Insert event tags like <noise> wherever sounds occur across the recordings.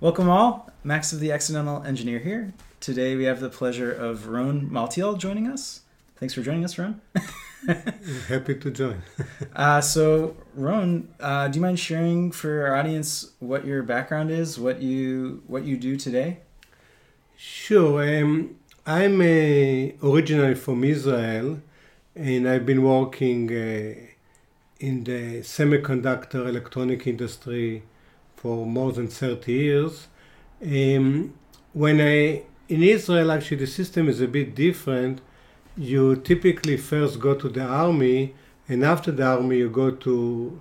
Welcome all. Max of the Accidental Engineer here. Today we have the pleasure of Ron Maltiel joining us. Thanks for joining us, Ron. <laughs> Happy to join. uh, so, Ron, uh, do you mind sharing for our audience what your background is, what you what you do today? Sure. Um, I'm uh, originally from Israel, and I've been working uh, in the semiconductor electronic industry for more than 30 years. Um, when I in Israel, actually, the system is a bit different. You typically first go to the army, and after the army, you go to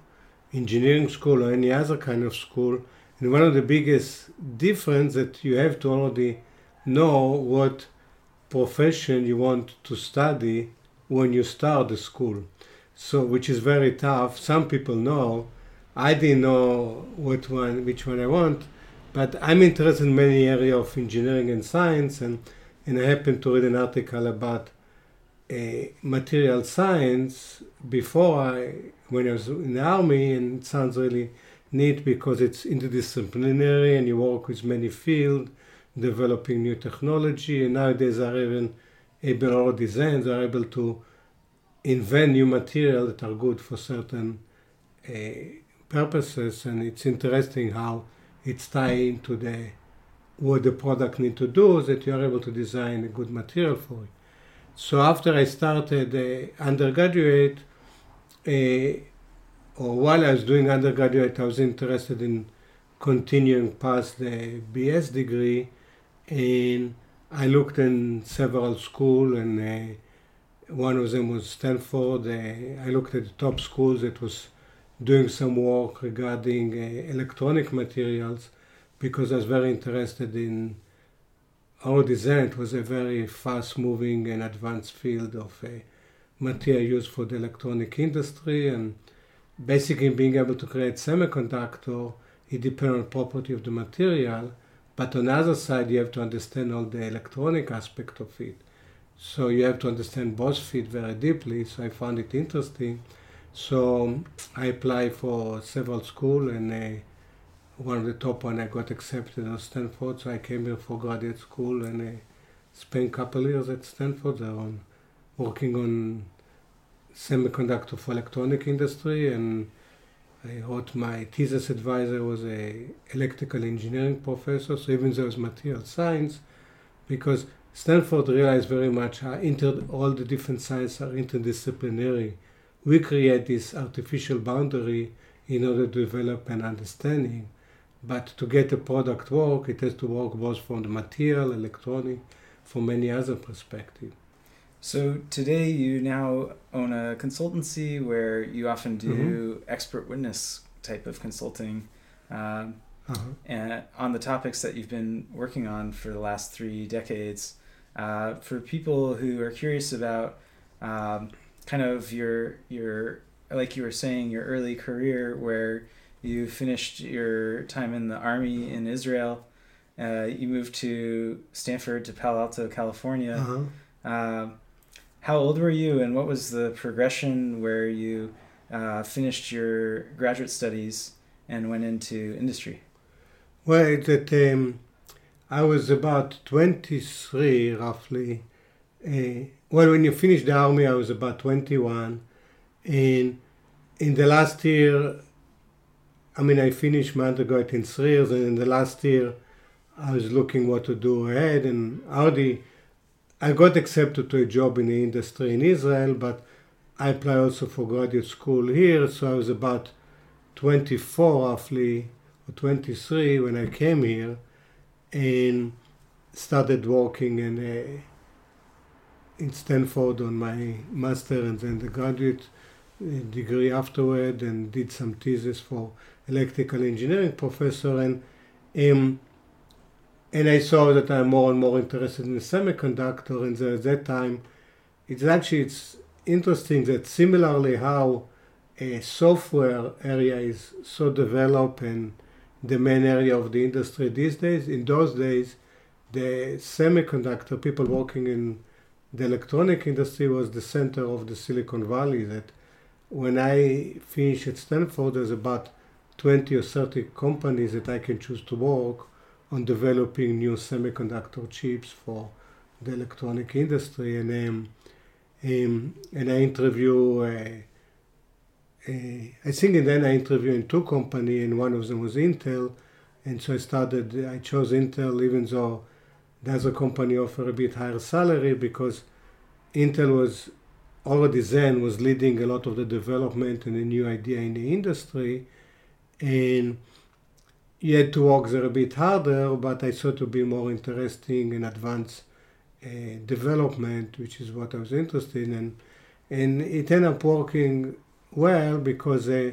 engineering school or any other kind of school. And one of the biggest difference that you have to already know what profession you want to study when you start the school. So, which is very tough. Some people know. I didn't know what one, which one I want, but I'm interested in many areas of engineering and science, and, and I happened to read an article about material science before I, when I was in the army, and it sounds really neat because it's interdisciplinary and you work with many fields, developing new technology, and nowadays are even able or designs are able to invent new material that are good for certain uh, purposes, and it's interesting how it's tied into the what the product need to do that you are able to design a good material for it. So after I started uh, undergraduate, uh, or while I was doing undergraduate, I was interested in continuing past the BS degree, and I looked in several schools, and uh, one of them was Stanford. Uh, I looked at the top schools that was doing some work regarding uh, electronic materials because I was very interested in our design. It was a very fast moving and advanced field of uh, material used for the electronic industry and basically being able to create semiconductor it depends on property of the material but on the other side you have to understand all the electronic aspect of it so you have to understand both field very deeply so i found it interesting so I applied for several schools, and uh, one of the top one I got accepted at Stanford. So I came here for graduate school and I spent a couple years at Stanford on working on semiconductor for electronic industry. And I wrote my thesis advisor was a electrical engineering professor, so even though it was material science, because Stanford realized very much how inter, all the different sciences are interdisciplinary we create this artificial boundary in order to develop an understanding. But to get a product work, it has to work both from the material, electronic, from many other perspectives. So today you now own a consultancy where you often do mm-hmm. expert witness type of consulting, um, uh-huh. and on the topics that you've been working on for the last three decades. Uh, for people who are curious about um, kind of your your like you were saying your early career where you finished your time in the army in Israel. Uh, you moved to Stanford to Palo Alto, California. Uh-huh. Uh, how old were you, and what was the progression where you uh, finished your graduate studies and went into industry? Well, that um, I was about twenty three, roughly. Well, when you finish the army, I was about 21. And in the last year, I mean, I finished my undergraduate in three years, and in the last year, I was looking what to do ahead. And already, I got accepted to a job in the industry in Israel, but I applied also for graduate school here. So I was about 24, roughly, or 23 when I came here, and started working in a in Stanford on my master and then the graduate uh, degree afterward and did some thesis for electrical engineering professor and um, and I saw that I'm more and more interested in semiconductor and at that time it's actually it's interesting that similarly how a software area is so developed and the main area of the industry these days in those days the semiconductor people working in the electronic industry was the center of the Silicon Valley. That when I finished at Stanford, there's about 20 or 30 companies that I can choose to work on developing new semiconductor chips for the electronic industry, and um, um, and I interview. Uh, uh, I think then I interviewed in two companies, and one of them was Intel, and so I started. I chose Intel, even though the other company offer a bit higher salary because Intel was already then was leading a lot of the development and a new idea in the industry, and you had to work there a bit harder. But I thought to be more interesting and advanced uh, development, which is what I was interested in, and it ended up working well because uh,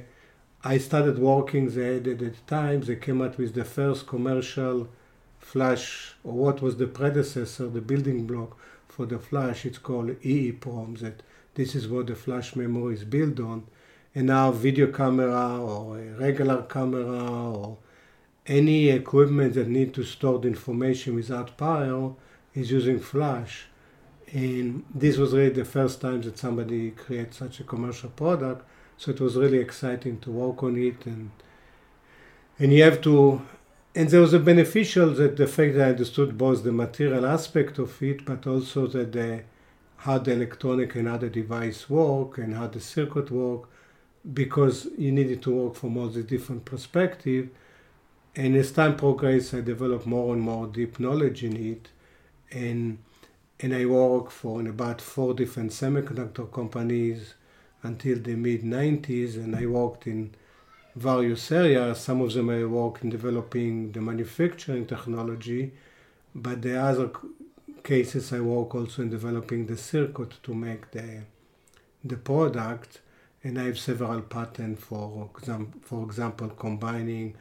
I started working there at the time. They came out with the first commercial flash, or what was the predecessor, the building block for the flash. It's called EEPROM. That this is what the flash memory is built on. And now video camera or a regular camera or any equipment that need to store the information without power is using flash. And this was really the first time that somebody created such a commercial product. So it was really exciting to work on it and and you have to and there was a beneficial that the fact that I understood both the material aspect of it, but also that the how the electronic and other device work and how the circuit work, because you needed to work from all the different perspective. And as time progressed, I developed more and more deep knowledge in it, and and I worked for about four different semiconductor companies until the mid 90s, and I worked in various areas. Some of them I work in developing the manufacturing technology, but the other cases I work also in developing the circuit to make the the product. And I have several patents for example, for example, combining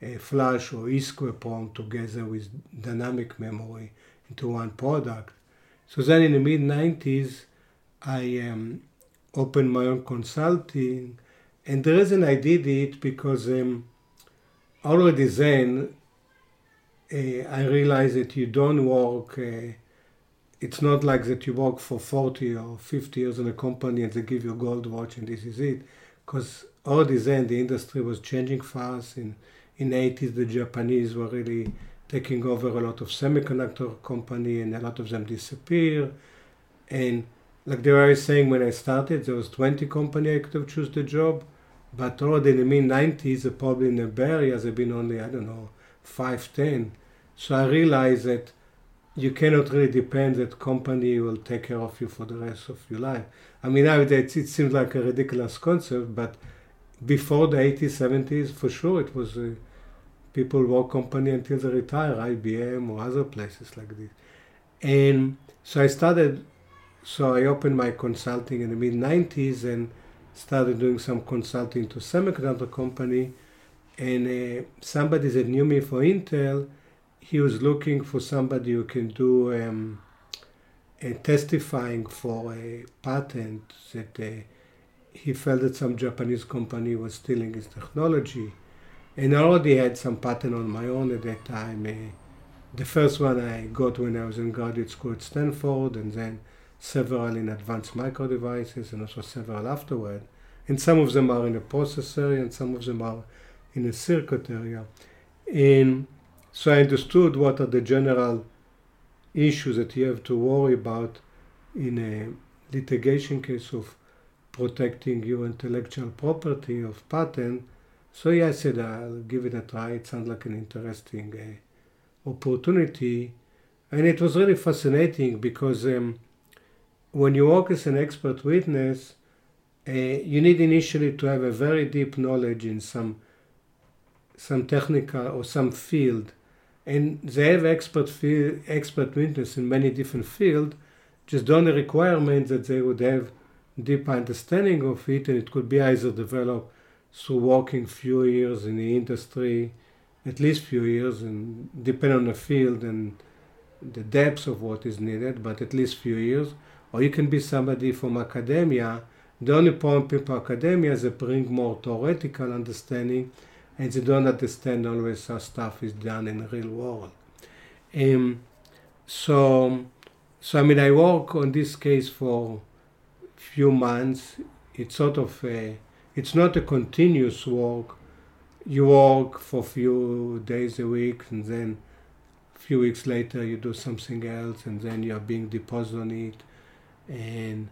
a flash or EEPROM together with dynamic memory into one product. So then in the mid 90s, I um, opened my own consulting. And the reason I did it because um, already then uh, I realized that you don't work. Uh, it's not like that you work for 40 or 50 years in a company and they give you a gold watch and this is it. Because already then the industry was changing fast. In in 80s, the Japanese were really taking over a lot of semiconductor company and a lot of them disappear. And like they were saying when I started, there was 20 company I could have choose the job, but already in the mid 90s, probably in the Bay Area, there been only I don't know five, ten. So I realized that you cannot really depend that company will take care of you for the rest of your life. I mean nowadays it seems like a ridiculous concept, but before the 80s, 70s, for sure it was uh, people work company until they retire, IBM or other places like this. And so I started so I opened my consulting in the mid 90s and started doing some consulting to semiconductor company. And uh, somebody that knew me for Intel, he was looking for somebody who can do um, testifying for a patent that uh, he felt that some Japanese company was stealing his technology. And I already had some patent on my own at that time. Uh, the first one I got when I was in graduate school at Stanford, and then several in advanced micro devices and also several afterward. And some of them are in the process area and some of them are in the circuit area. And so I understood what are the general issues that you have to worry about in a litigation case of protecting your intellectual property of patent. So yeah, I said I'll give it a try. It sounds like an interesting uh, opportunity, and it was really fascinating because um, when you work as an expert witness, uh, you need initially to have a very deep knowledge in some some technical or some field, and they have expert field, expert witness in many different fields. Just the only requirement that they would have deep understanding of it, and it could be either developed through working few years in the industry, at least few years, and depend on the field and the depth of what is needed, but at least few years or you can be somebody from academia. The only problem people academia is they bring more theoretical understanding and they don't understand always how stuff is done in the real world. Um, so, so I mean, I work on this case for few months. It's sort of a, it's not a continuous work. You work for a few days a week and then a few weeks later you do something else, and then you are being deposited on it. And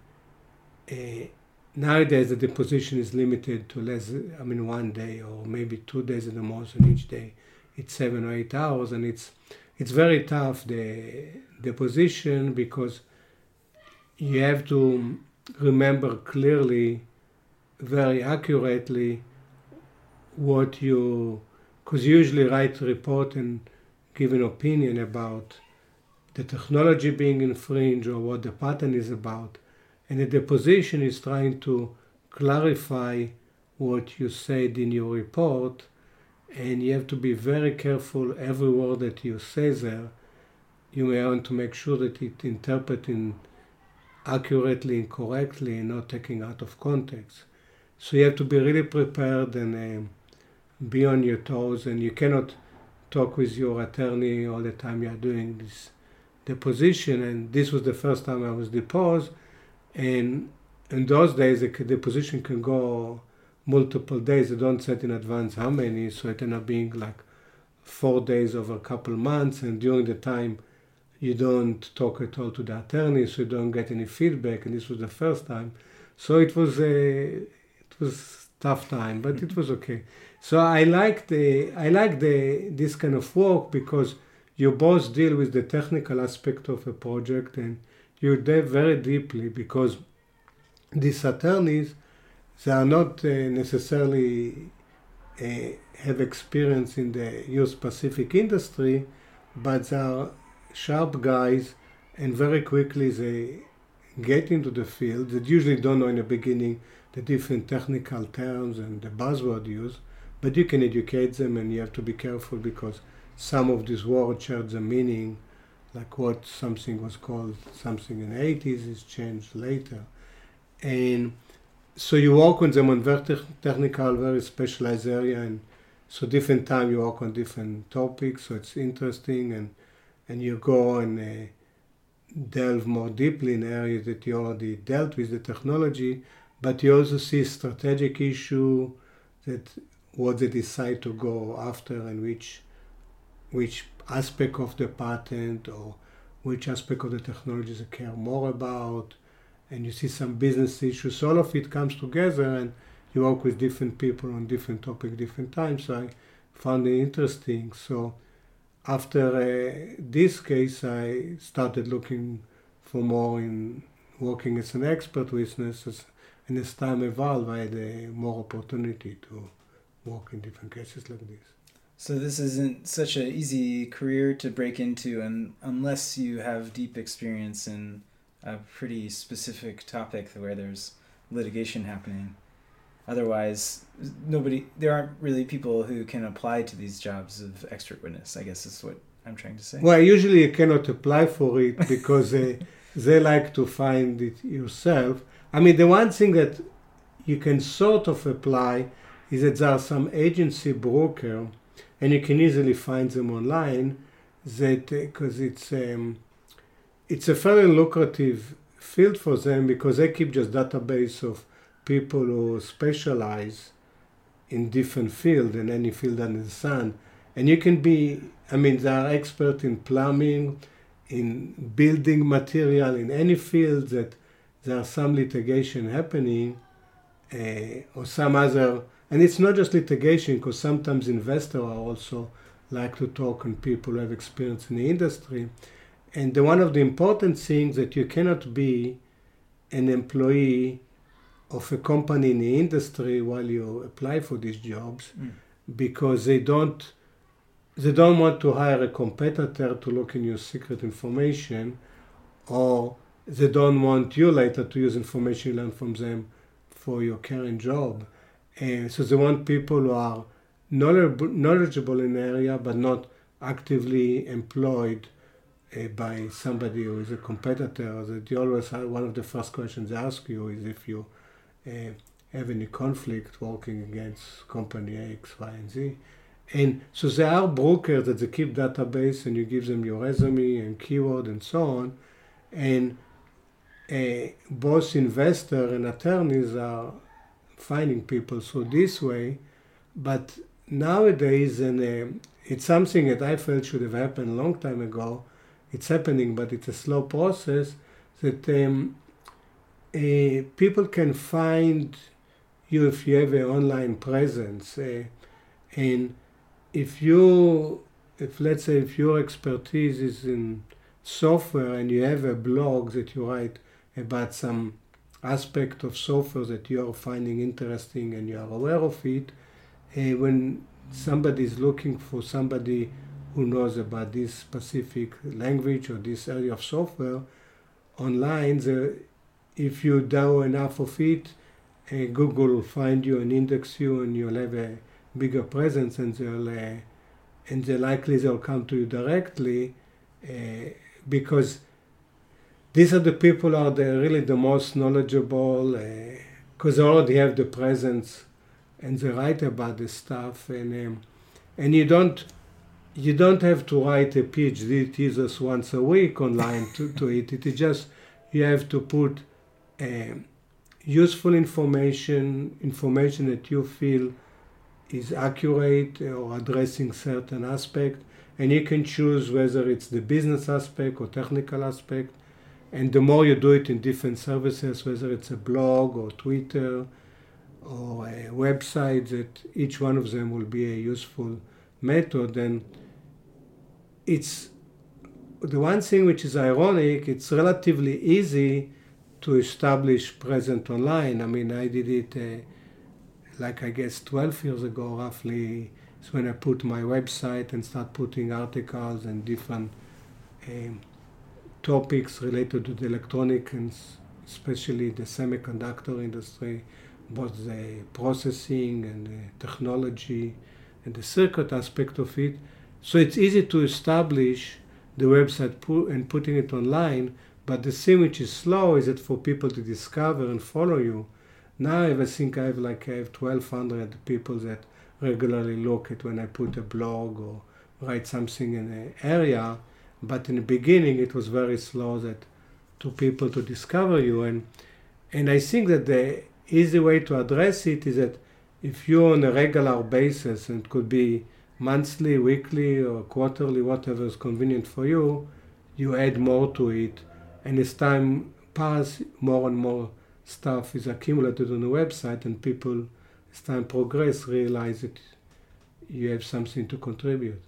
uh, nowadays the deposition is limited to less, I mean, one day or maybe two days at the most, and each day. It's seven or eight hours, and it's it's very tough the deposition because you have to remember clearly, very accurately, what you, because usually write a report and give an opinion about the technology being infringed or what the patent is about. And the deposition is trying to clarify what you said in your report, and you have to be very careful every word that you say there. You may want to make sure that it interpreting accurately and correctly and not taking out of context. So you have to be really prepared and uh, be on your toes, and you cannot talk with your attorney all the time you are doing this deposition. And this was the first time I was deposed, and in those days the deposition can go multiple days. They don't set in advance how many, so it ended up being like four days over a couple months, and during the time you don't talk at all to the attorney, so you don't get any feedback. And this was the first time, so it was a it was tough time, but it mm-hmm. was okay. So I like the I like the this kind of work because you both deal with the technical aspect of a project and you dive very deeply because these attorneys they are not uh, necessarily uh, have experience in the your specific industry, but they are sharp guys, and very quickly they get into the field. They usually don't know in the beginning the different technical terms and the buzzword used, but you can educate them, and you have to be careful because some of these words share the meaning, like what something was called something in the 80s is changed later. And so you work on them on very technical, very specialized area, and so different time you work on different topics. So it's interesting, and and you go and uh, delve more deeply in areas that you already dealt with the technology, but you also see strategic issue that what they decide to go after and which which aspect of the patent or which aspect of the technology they care more about and you see some business issues. All of it comes together, and you work with different people on different topics, different times. So I found it interesting. So after uh, this case, I started looking for more in working as an expert witness. and as time evolved, I had uh, more opportunity to work in different cases like this. So this isn't such an easy career to break into, and unless you have deep experience in a pretty specific topic where there's litigation happening. Otherwise, nobody there aren't really people who can apply to these jobs of expert witness. I guess is what I'm trying to say. Well, usually you cannot apply for it <laughs> because they they like to find it yourself. I mean, the one thing that you can sort of apply is that there are some agency broker, and you can easily find them online. That because uh, it's um, it's a fairly lucrative field for them because they keep just database of people who specialize in different field in any field under the sun and you can be i mean they are expert in plumbing in building material in any field that there are some litigation happening uh, or some other and it's not just litigation because sometimes investors are also like to talk and people who have experience in the industry and the, one of the important things that you cannot be an employee of a company in the industry while you apply for these jobs mm. because they don't they don't want to hire a competitor to look in your secret information or they don't want you later to use information you learn from them for your current job so they want people who are knowledgeable in the area but not actively employed uh, by somebody who is a competitor, that you always have one of the first questions they ask you is if you uh, have any conflict working against company X, Y, and Z. And so there are brokers that they keep database and you give them your resume and keyword and so on. And uh, both investor and attorneys are finding people through this way, but nowadays, and uh, it's something that I felt should have happened a long time ago. It's happening, but it's a slow process. That um, uh, people can find you if you have an online presence, uh, and if you, if let's say, if your expertise is in software and you have a blog that you write about some aspect of software that you are finding interesting and you are aware of it, uh, when somebody is looking for somebody who knows about this specific language or this area of software online, the, if you do enough of it, uh, Google will find you and index you, and you'll have a bigger presence, and they'll uh, and they likely they'll come to you directly because these are the people are the really the most knowledgeable because uh, they already have the presence and they write about the stuff and um, and you don't you don't have to write a PhD thesis once a week online to, to <laughs> <laughs> it. It is just you have to put um, useful information, information that you feel is accurate or addressing certain aspect, and you can choose whether it's the business aspect or technical aspect. And the more you do it in different services, whether it's a blog or Twitter or a website, that each one of them will be a useful method. And it's the one thing which is ironic, it's relatively easy to establish present online. I mean, I did it uh, like I guess 12 years ago, roughly. It's when I put my website and start putting articles and different um, topics related to the electronic and especially the semiconductor industry, both the processing and the technology and the circuit aspect of it. So it's easy to establish the website and putting it online, but the thing which is slow is that for people to discover and follow you. Now I think I have like I have 1,200 people that regularly look at when I put a blog or write something in an area. But in the beginning, it was very slow that to people to discover you, and and I think that the easy way to address it is that if you're on a regular basis, and it could be monthly, weekly, or quarterly, whatever is convenient for you, you add more to it. And as time passes, more and more stuff is accumulated on the website, and people, as time progress, realize that you have something to contribute.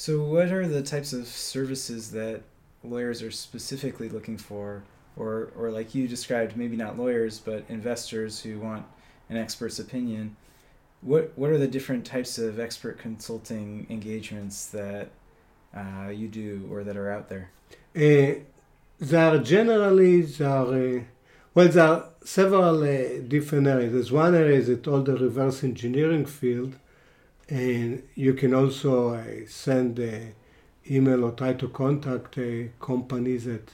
So, what are the types of services that lawyers are specifically looking for, or, or like you described, maybe not lawyers, but investors who want an expert's opinion? What what are the different types of expert consulting engagements that uh, you do or that are out there? Uh, there are generally there are, uh, well there are several uh, different areas. There's one area that all the reverse engineering field, and you can also uh, send an email or try to contact companies that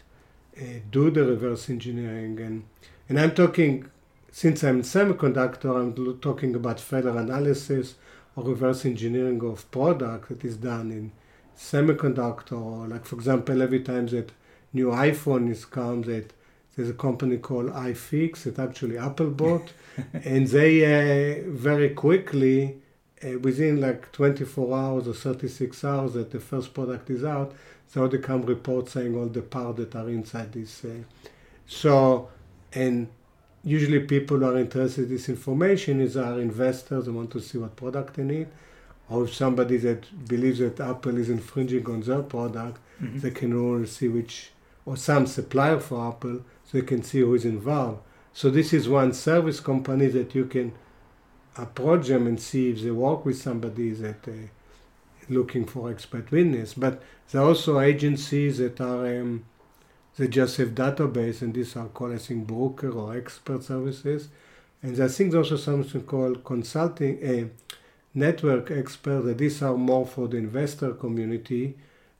do the reverse engineering and and I'm talking since I'm semiconductor, I'm talking about further analysis or reverse engineering of product that is done in semiconductor. Or like for example, every time that new iPhone is comes, that there's a company called iFix that actually Apple bought, <laughs> and they uh, very quickly, uh, within like 24 hours or 36 hours that the first product is out, so they already come reports saying all the parts that are inside this. Uh, so, and usually people are interested in this information is our investors and want to see what product they need or if somebody that believes that apple is infringing on their product mm-hmm. they can all see which or some supplier for apple so they can see who is involved so this is one service company that you can approach them and see if they work with somebody that uh, looking for expert witness but there are also agencies that are um, they just have database, and these are called, I think, broker or expert services. And I think there's also something called consulting, a network expert, that these are more for the investor community,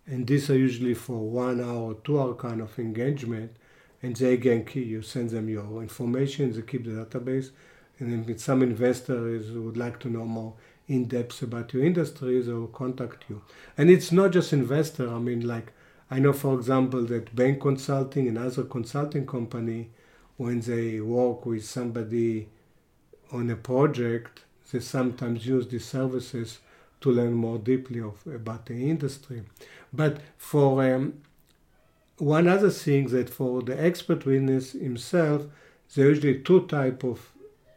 and these are usually for one hour, two hour kind of engagement. And they again, you send them your information, they keep the database. And if some investors would like to know more in depth about your industries, they will contact you. And it's not just investor. I mean, like I know, for example, that Bain Consulting and other consulting company, when they work with somebody on a project, they sometimes use these services to learn more deeply of, about the industry. But for um, one other thing that for the expert witness himself, there are usually two type of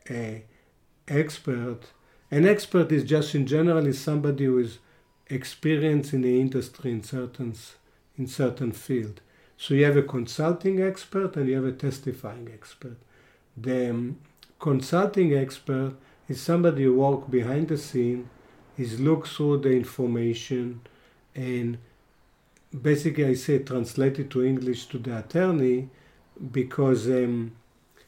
uh, expert. An expert is just in general is somebody who is experienced in the industry in certain in certain field. So you have a consulting expert and you have a testifying expert. The um, consulting expert is somebody who works behind the scene, is look through the information, and basically I say translate it to English to the attorney because um,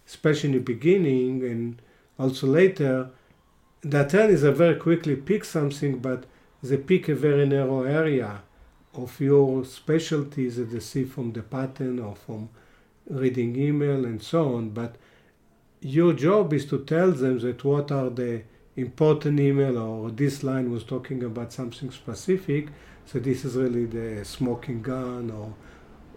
especially in the beginning and also later, the attorneys are very quickly pick something, but they pick a very narrow area of your specialties that they see from the pattern or from reading email and so on. But your job is to tell them that what are the important email or this line was talking about something specific. So this is really the smoking gun or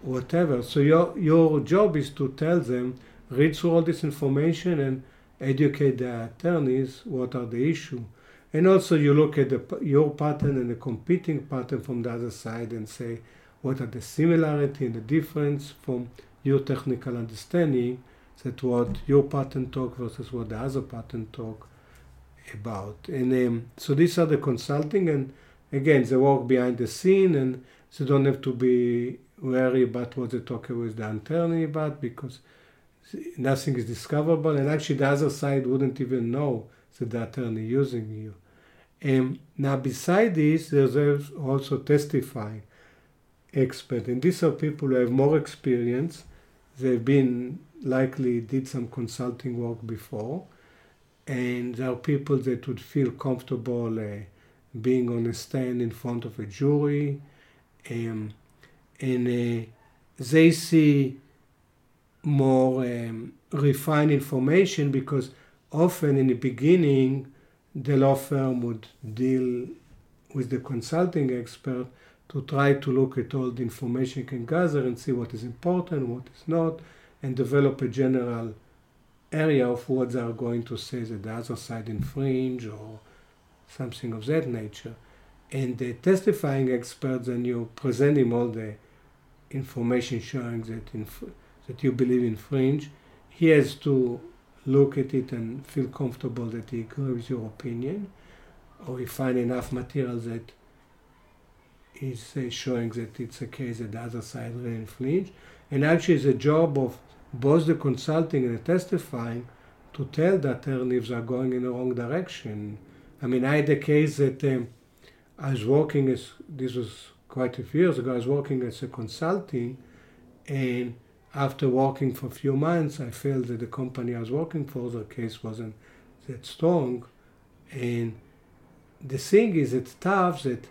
whatever. So your your job is to tell them, read through all this information and educate the attorneys what are the issue. And also you look at the, your pattern and the competing pattern from the other side and say what are the similarity and the difference from your technical understanding that what your pattern talk versus what the other pattern talk about. And um, so these are the consulting and again they work behind the scene and they don't have to be worried about what they talk with the attorney about because nothing is discoverable and actually the other side wouldn't even know that the attorney using you. Um, now beside this there's also testifying expert. And these are people who have more experience. They've been likely did some consulting work before, and there are people that would feel comfortable uh, being on a stand in front of a jury, um, and uh, they see more um, refined information because often in the beginning the law firm would deal with the consulting expert to try to look at all the information you can gather and see what is important, what is not, and develop a general area of what they are going to say that the other side infringe or something of that nature. And the testifying expert, then you present him all the information showing that, inf- that you believe infringe. He has to look at it and feel comfortable that he agrees with your opinion, or he find enough material that is uh, showing that it's a case that the other side really infringed. And actually, it's a job of both the consulting and the testifying to tell the attorneys are going in the wrong direction. I mean, I had a case that um, I was working as, this was quite a few years ago, I was working as a consulting, and after working for a few months, I felt that the company I was working for, the case wasn't that strong. And the thing is, it's tough that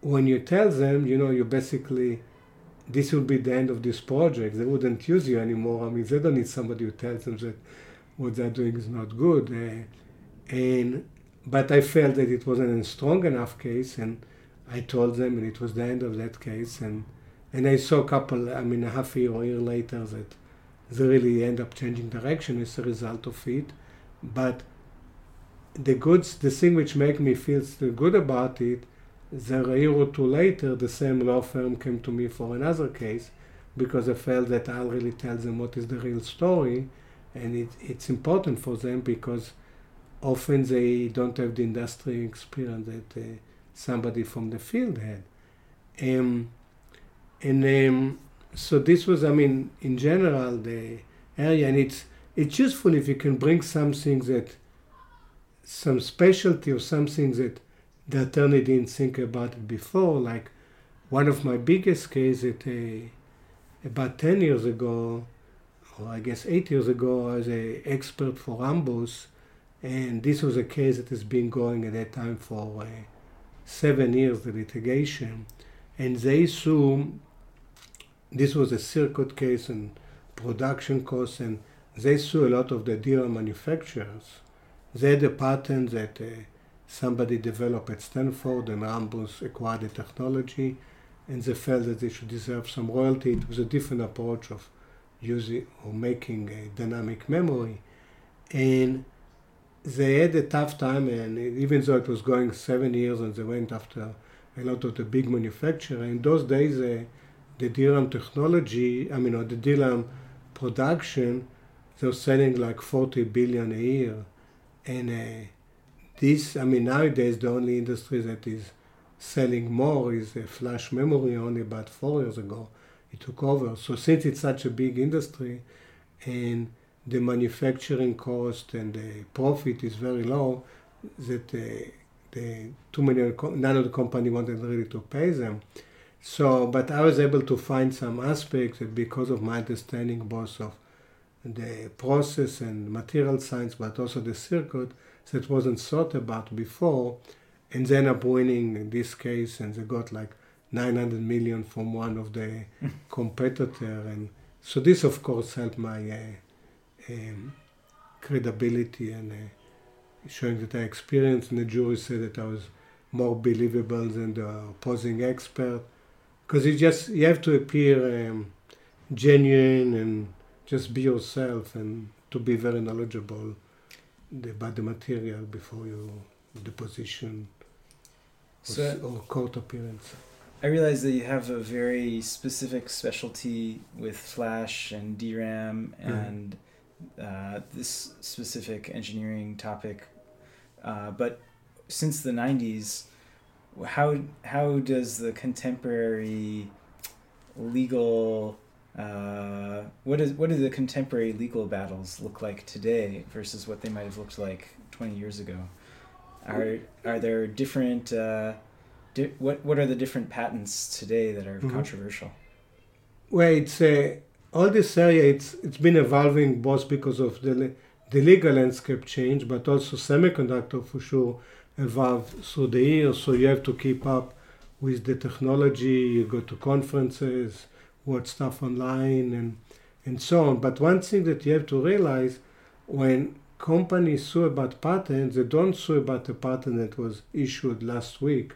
when you tell them, you know, you basically this will be the end of this project. They wouldn't use you anymore. I mean, they don't need somebody who tells them that what they're doing is not good. Uh, and but I felt that it wasn't a strong enough case, and I told them, and it was the end of that case. And and I saw a couple, I mean, a half year or a year later that they really end up changing direction as a result of it. But the goods, the thing which make me feel still good about it then a year or two later, the same law firm came to me for another case because I felt that I'll really tell them what is the real story. And it, it's important for them because often they don't have the industry experience that uh, somebody from the field had. Um, and um, so this was, I mean, in general, the area, and it's it's useful if you can bring something that, some specialty or something that the attorney didn't think about before. Like one of my biggest cases, uh, about 10 years ago, or I guess eight years ago, I was an expert for Rambus, and this was a case that has been going at that time for uh, seven years, the litigation. And they sued, this was a circuit case and production costs, and they sued a lot of the DRAM manufacturers. They had a patent that uh, somebody developed at Stanford and Rambus acquired the technology and they felt that they should deserve some royalty. It was a different approach of using or making a dynamic memory. And they had a tough time, and even though it was going seven years, and they went after a lot of the big manufacturer. In those days, uh, the DRAM technology, I mean, or the DRAM production, they're selling like 40 billion a year, and uh, this, I mean, nowadays the only industry that is selling more is uh, flash memory. Only about four years ago, it took over. So since it's such a big industry, and the manufacturing cost and the profit is very low, that uh, the too many none of the company wanted really to pay them. So, but I was able to find some aspects that because of my understanding both of the process and material science, but also the circuit that wasn't thought about before, and then up winning in this case, and they got like 900 million from one of the <laughs> competitor, and so this of course helped my uh, um, credibility and uh, showing that I experienced. And the jury said that I was more believable than the opposing expert, because you just you have to appear um, genuine and just be yourself and to be very knowledgeable about the material before you the position so, or court appearance. I realize that you have a very specific specialty with Flash and DRAM and uh, this specific engineering topic. Uh, but since the 90s, how, how does the contemporary legal uh, what is what do the contemporary legal battles look like today versus what they might have looked like 20 years ago? Are are there different uh, di- what what are the different patents today that are mm-hmm. controversial? Well, it's uh, all this area. It's it's been evolving both because of the the legal landscape change, but also semiconductor for sure evolved through the years. So you have to keep up with the technology. You go to conferences watch stuff online and and so on. But one thing that you have to realize when companies sue about patents, they don't sue about a patent that was issued last week.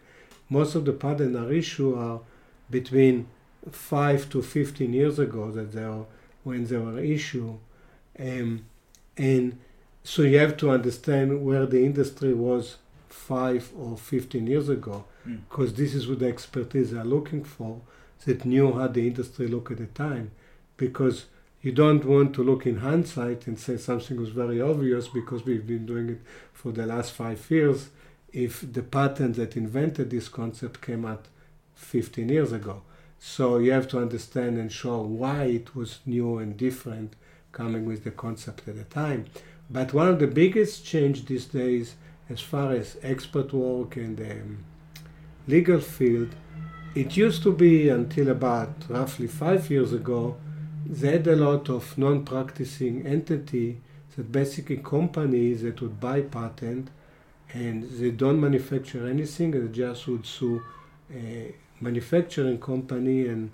Most of the patents are issued are between five to fifteen years ago that they are when they were issued. Um, and so you have to understand where the industry was five or 15 years ago, because mm. this is what the expertise are looking for that knew how the industry looked at the time because you don't want to look in hindsight and say something was very obvious because we've been doing it for the last five years if the patent that invented this concept came out 15 years ago. So you have to understand and show why it was new and different coming with the concept at the time. But one of the biggest change these days as far as expert work and the um, legal field it used to be until about roughly five years ago, they had a lot of non-practicing entity that basically companies that would buy patent and they don't manufacture anything, they just would sue a manufacturing company and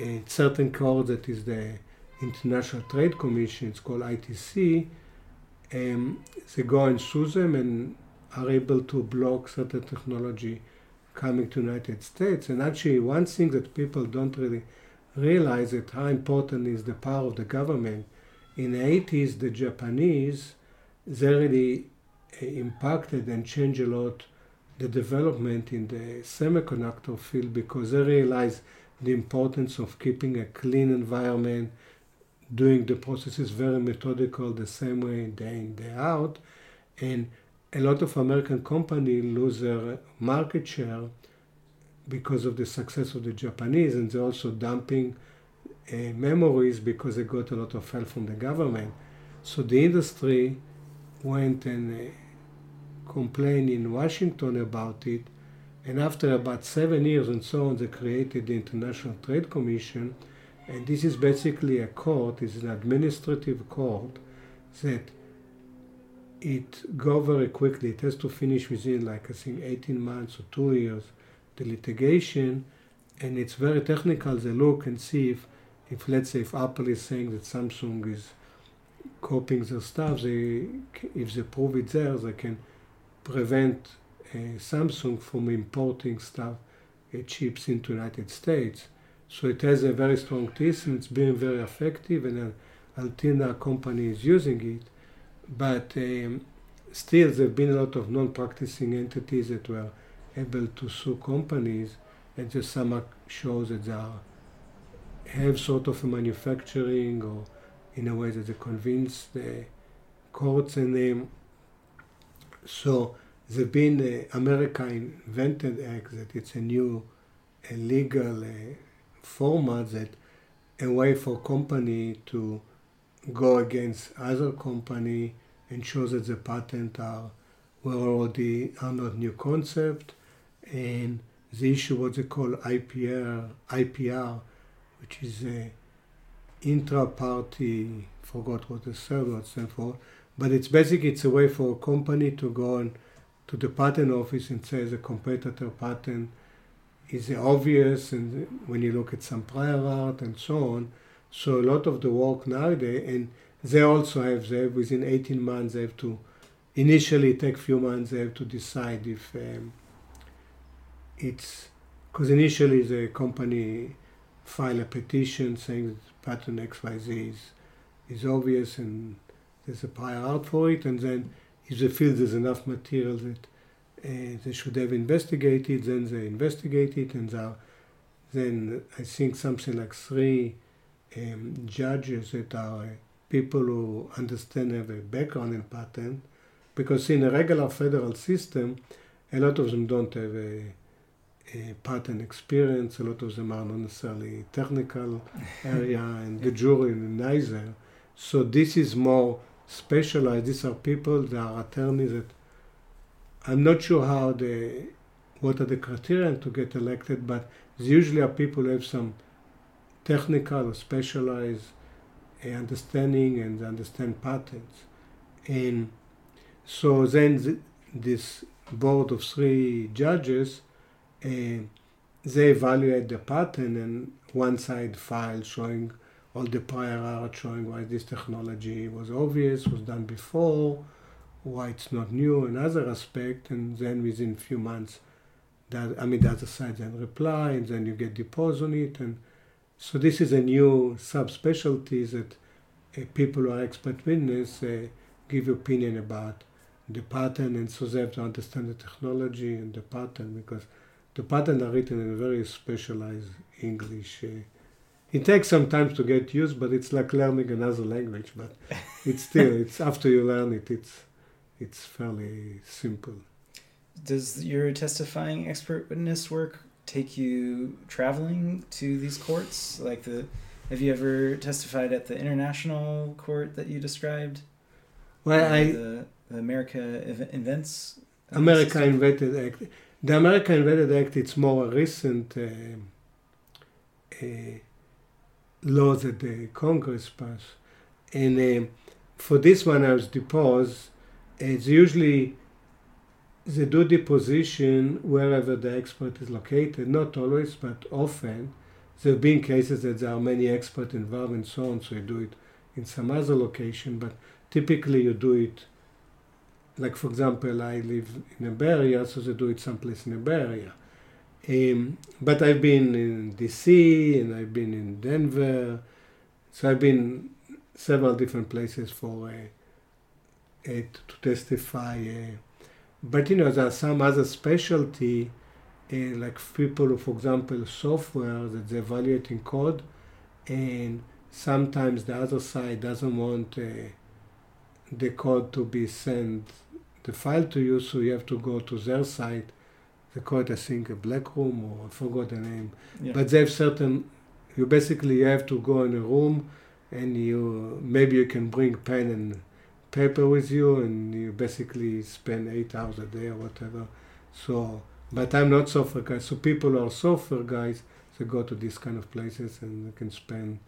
a certain court that is the International Trade Commission, it's called ITC, um, they go and sue them and are able to block certain technology coming to United States. And actually, one thing that people don't really realize is how important is the power of the government. In the 80s, the Japanese, they really eh, impacted and changed a lot the development in the semiconductor field because they realized the importance of keeping a clean environment, doing the processes very methodical the same way day in, day out. And a lot of American companies lose their market share because of the success of the Japanese, and they're also dumping uh, memories because they got a lot of help from the government. So the industry went and uh, complained in Washington about it, and after about seven years and so on, they created the International Trade Commission, and this is basically a court, it's an administrative court that it go very quickly. It has to finish within like I think 18 months or two years, the litigation, and it's very technical. They look and see if, if let's say if Apple is saying that Samsung is copying their stuff, they if they prove it there, they can prevent uh, Samsung from importing stuff, uh, chips into United States. So it has a very strong taste and it's been very effective, and uh, company is using it. But um, still there have been a lot of non-practicing entities that were able to sue companies, and just some shows that they are, have sort of a manufacturing or in a way that they convince the courts and um, so there's been the America Invented Act that it's a new a legal uh, format that a way for company to go against other company and show that the patent are were already are not new concept. And the issue what they call IPR IPR which is a inter partes forgot what the third word stands for but it's basically it's a way for a company to go on to the patent office and say the competitor patent is obvious and when you look at some prior art and so on. So a lot of the work nowadays, and they also have, they have within 18 months, they have to initially take few months, they have to decide if um, it's, because initially the company file a petition saying that patent XYZ is, is obvious and there's a prior art for it, and then if they feel there's enough material that they should have investigated, then they investigate it, and are, then I think something like three um, judges that are people who understand have a background in patent, because in a regular federal system, a lot of them don't have a, a patent experience. A lot of them are not necessarily technical <laughs> area, and the jury neither. So this is more specialized. These are people, they are attorneys that I'm not sure how the what are the criteria to get elected, but usually are people have some technical or specialized uh, understanding and understand patents. And so then th- this board of three judges, uh, they evaluate the patent and one side file showing all the prior art showing why this technology was obvious, was done before, why it's not new, another aspect, and then within few months, that I mean the other side then reply, and then you get deposed on it, and so this is a new subspecialty that uh, people who are expert witness uh, give opinion about the pattern, and so they have to understand the technology and the pattern because the pattern are written in very specialized English. Uh, it takes some time to get used, but it's like learning another language. But it's still, it's after you learn it, it's it's fairly simple. Does your testifying expert witness work take you traveling to these courts? Like the, have you ever testified at the international court that you described? Well, I the, the America Invents. Uh, America Invented Act. The America Invented Act. It's more a recent. Uh, uh, law that the Congress passed. And uh, for this one, I was deposed. It's usually they do deposition wherever the expert is located, not always, but often. There have been cases that there are many experts involved and so on, so you do it in some other location, but typically you do it, like for example, I live in a Area, so they do it someplace in a Area. Um, but I've been in DC and I've been in Denver, so I've been several different places for uh, to testify. Uh, but you know, there are some other specialty, uh, like people, for example, software that they're evaluating code, and sometimes the other side doesn't want uh, the code to be sent the file to you, so you have to go to their site they call it, I think, a black room or I forgot the name. Yeah. But they have certain, you basically have to go in a room and you, maybe you can bring pen and paper with you and you basically spend eight hours a day or whatever. So, but I'm not software guy. So people who are software guys, they go to these kind of places and they can spend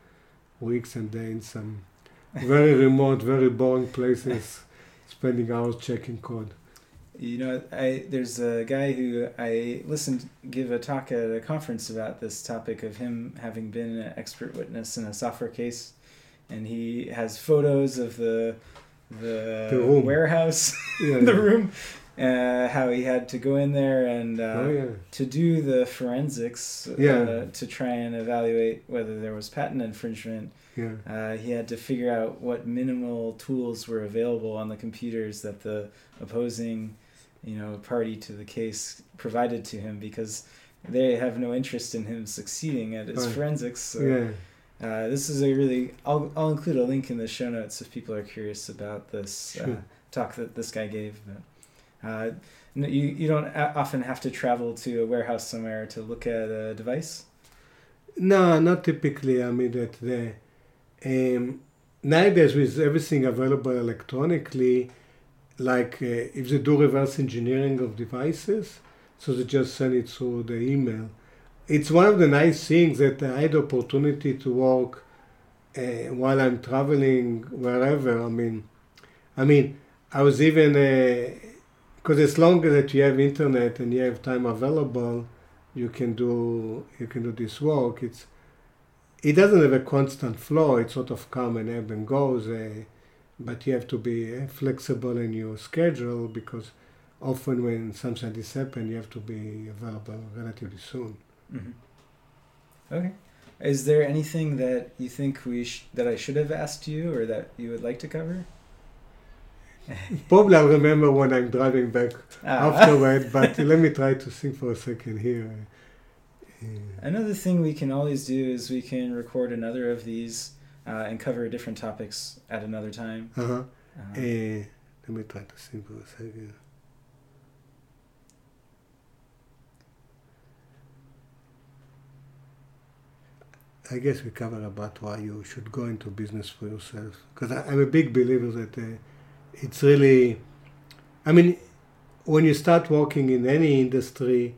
weeks and days in some <laughs> very remote, very boring places, spending hours checking code. You know, I there's a guy who I listened give a talk at a conference about this topic of him having been an expert witness in a software case, and he has photos of the the, the warehouse, <laughs> yeah, the yeah. room, uh, how he had to go in there and uh, oh, yeah. to do the forensics Yeah. uh, to try and evaluate whether there was patent infringement. Yeah. Uh, he had to figure out what minimal tools were available on the computers that the opposing, you know, party to the case provided to him because they have no interest in him succeeding at his Right. forensics. So, Yeah. Uh, this is a really. I'll I'll include a link in the show notes if people are curious about this uh, talk that this guy gave. But, uh, you you don't often have to travel to a warehouse somewhere to look at a device. No, not typically. I mean that the um, nowadays with everything available electronically, like uh, if they do reverse engineering of devices, so they just send it through the email. It's one of the nice things that I had opportunity to work uh, while I'm traveling wherever. I mean, I mean, I was even because as long as you have internet and you have time available, you can do you can do this work. It's it doesn't have a constant flow. It sort of come and ebb and goes, uh, but you have to be uh, flexible in your schedule because often when something like this happen, you have to be available relatively soon. Hmm Okay. Is there anything that you think we sh- that I should have asked you or that you would like to cover? <laughs> Probably I'll remember when I'm driving back Ah. afterward, <laughs> but let me try to think for a second here. Uh, Another thing we can always do is we can record another of these uh, and cover different topics at another time. uh-huh. Uh, Uh, let me try to think for a second. I guess we cover about why you should go into business for yourself. Because I'm a big believer that uh, it's really, I mean, when you start working in any industry,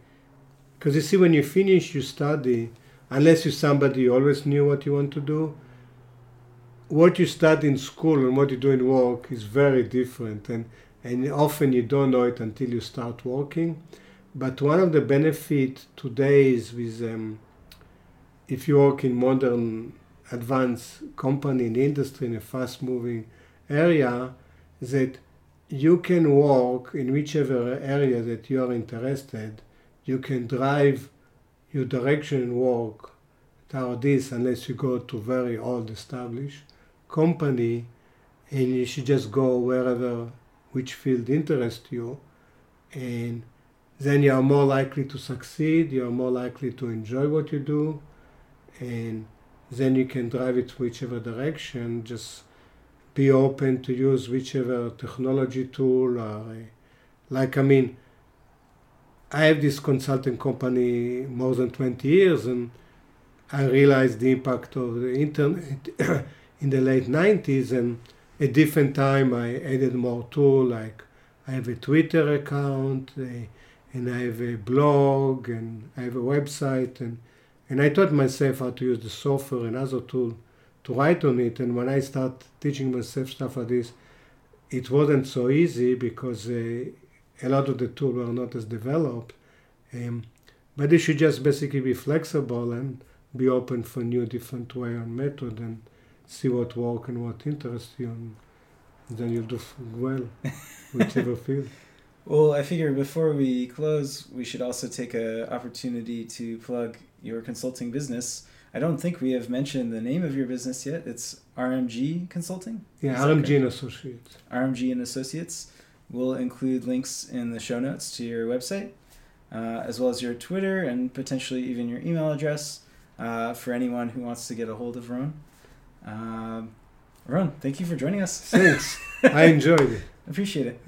because you see, when you finish your study, unless you're somebody who always knew what you want to do, what you study in school and what you do in work is very different and, and often you don't know it until you start working but one of the benefits today is with um, if you work in modern advanced company in industry in a fast moving area that you can work in whichever area that you are interested. You can drive your direction and work toward this unless you go to very old established company and you should just go wherever which field interests you. And then you are more likely to succeed you are more likely to enjoy what you do and then you can drive it whichever direction. Just be open to use whichever technology tool or uh, like i mean i have this consulting company more than 20 years and i realized the impact of the internet <coughs> in the late 90s and at different time i added more tool like i have a twitter account uh, and i have a blog and i have a website and and i taught myself how to use the software and other tool to write on it. And when i start teaching myself stuff like this it wasn't so easy because uh, a lot of the tools were not as developed. Um, but they should just basically be flexible and be open for new different way and method and see what work and what interests you and then you'll do well <laughs> whichever field. Well, I figure before we close, we should also take a opportunity to plug your consulting business. I don't think we have mentioned the name of your business yet. It's RMG Consulting. yeah rmg and associates RMG and Associates. We'll include links in the show notes to your website, uh, as well as your Twitter and potentially even your email address uh, for anyone who wants to get a hold of Ron. Um, Ron, thank you for joining us. thanks <laughs> i enjoyed it Appreciate it.